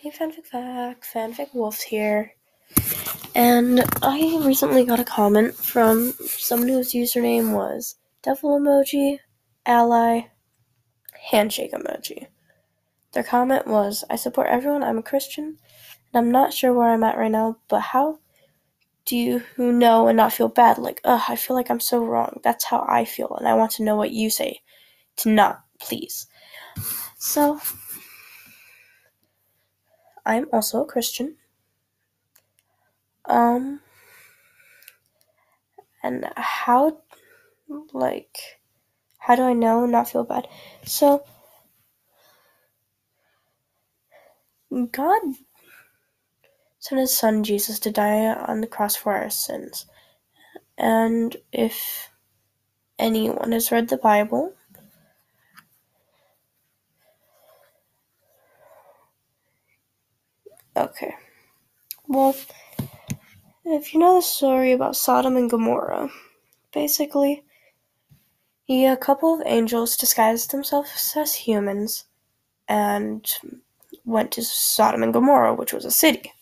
Hey, fanfic fact, fanfic wolf here. And I recently got a comment from someone whose username was devil emoji, ally, handshake emoji. Their comment was, I support everyone, I'm a Christian, and I'm not sure where I'm at right now, but how do you who know and not feel bad? Like, ugh, I feel like I'm so wrong. That's how I feel, and I want to know what you say to not, please. So, I'm also a Christian. Um, and how, like, how do I know not feel bad? So, God sent his son Jesus to die on the cross for our sins. And if anyone has read the Bible, okay. Well, if you know the story about Sodom and Gomorrah, basically, a couple of angels disguised themselves as humans and went to Sodom and Gomorrah, which was a city.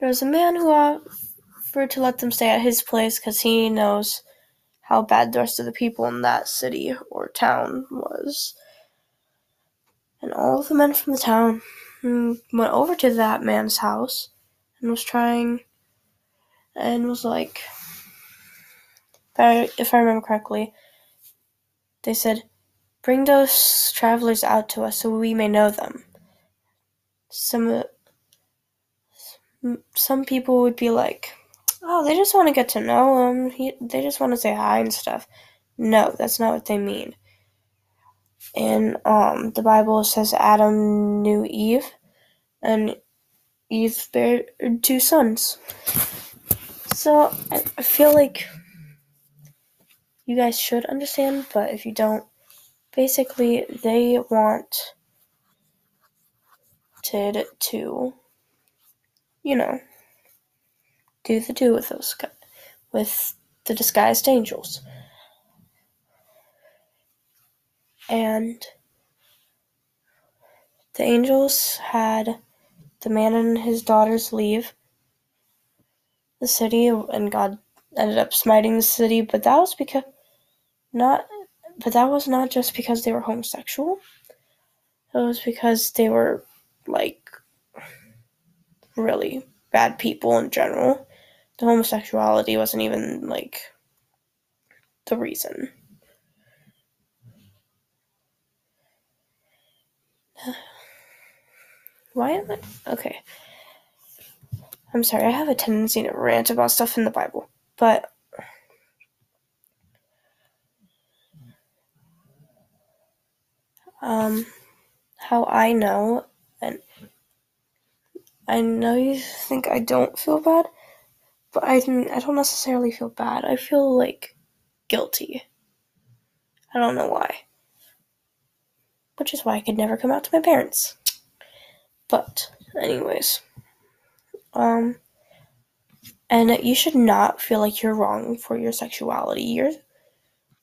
There was a man who offered to let them stay at his place because he knows how bad the rest of the people in that city or town was. And all the men from the town went over to that man's house and was trying and was like, if I remember correctly, they said, Bring those travelers out to us so we may know them. Some some people would be like, "Oh, they just want to get to know him. He, they just want to say hi and stuff." No, that's not what they mean. In um, the Bible says Adam knew Eve, and Eve bare two sons. So I, I feel like you guys should understand, but if you don't, basically they want to you know, do the do with those with the disguised angels. And the angels had the man and his daughters leave the city and God ended up smiting the city, but that was because not but that was not just because they were homosexual. It was because they were like really bad people in general. The homosexuality wasn't even like the reason. Why am I okay? I'm sorry, I have a tendency to rant about stuff in the Bible, but um how I know and I know you think I don't feel bad, but I I don't necessarily feel bad. I feel like guilty. I don't know why. Which is why I could never come out to my parents. But anyways, um and you should not feel like you're wrong for your sexuality. Your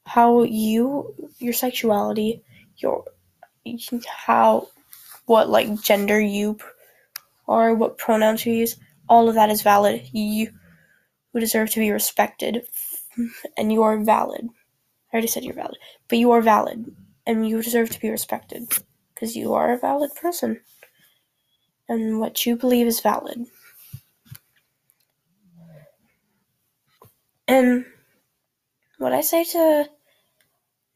how you your sexuality, your how what like gender you are, what pronouns you use, all of that is valid. You deserve to be respected, and you are valid. I already said you're valid, but you are valid, and you deserve to be respected because you are a valid person, and what you believe is valid. And what I say to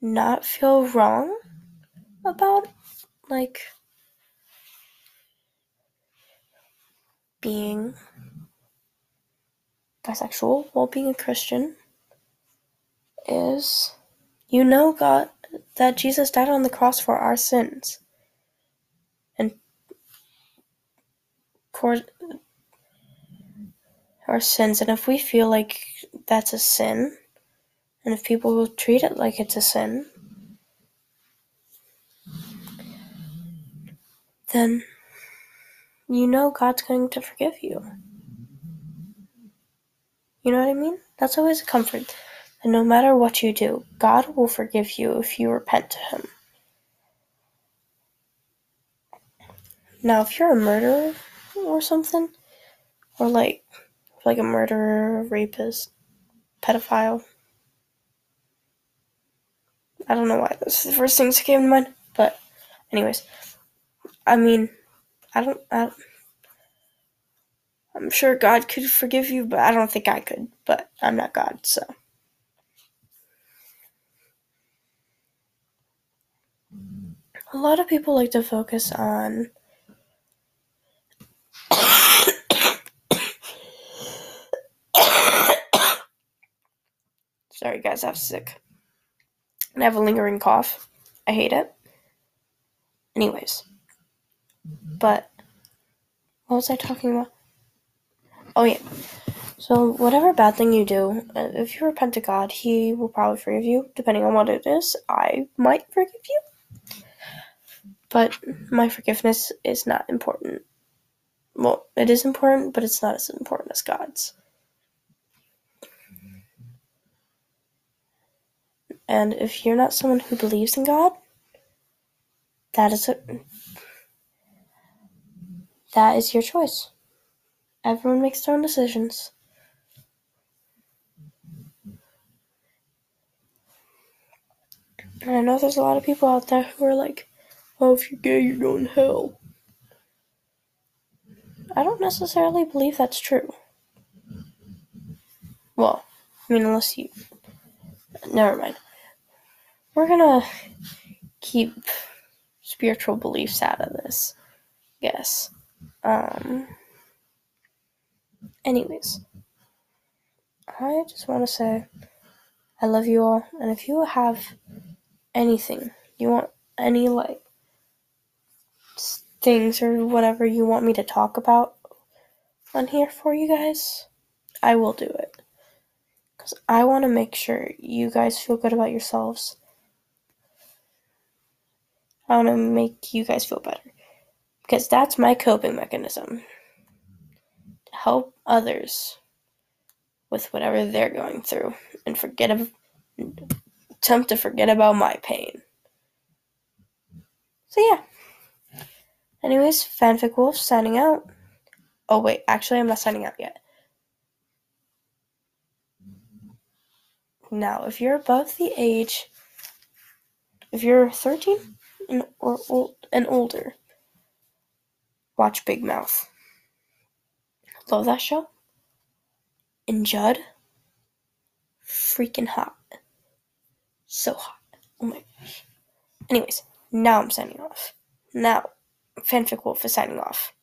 not feel wrong about, like, being bisexual while being a Christian is you know God that Jesus died on the cross for our sins. And our sins and if we feel like that's a sin and if people will treat it like it's a sin then you know God's going to forgive you. You know what I mean? That's always a comfort. And no matter what you do, God will forgive you if you repent to Him. Now, if you're a murderer or something, or like like a murderer, rapist, pedophile. I don't know why those are the first things that came to mind, but anyways, I mean, I don't, I, I'm sure God could forgive you, but I don't think I could. But I'm not God, so. A lot of people like to focus on Sorry, guys, I'm sick. And I have a lingering cough. I hate it. Anyways. But, what was I talking about? Oh, yeah. So, whatever bad thing you do, if you repent to God, He will probably forgive you, depending on what it is. I might forgive you. But my forgiveness is not important. Well, it is important, but it's not as important as God's. And if you're not someone who believes in God, that is a, that is your choice. Everyone makes their own decisions. And I know there's a lot of people out there who are like, oh, if you're gay, you're going to hell. I don't necessarily believe that's true. Well, I mean, unless you. Never mind we're gonna keep spiritual beliefs out of this. Yes. Um. Anyways, I just want to say I love you all, and if you have anything you want, any like things or whatever you want me to talk about on here for you guys, I will do it. Because I want to make sure you guys feel good about yourselves I want to make you guys feel better. Because that's my coping mechanism. To help others with whatever they're going through and forget of, attempt to forget about my pain. So yeah. Anyways, Fanfic Wolf signing out. Oh wait, actually I'm not signing out yet. Now, if you're above the age if you're 13 and or old and older. Watch Big Mouth. Love that show. And Judd, freaking hot. So hot. Oh my gosh. Anyways, now I'm signing off. Now, Fanfic Wolf is signing off.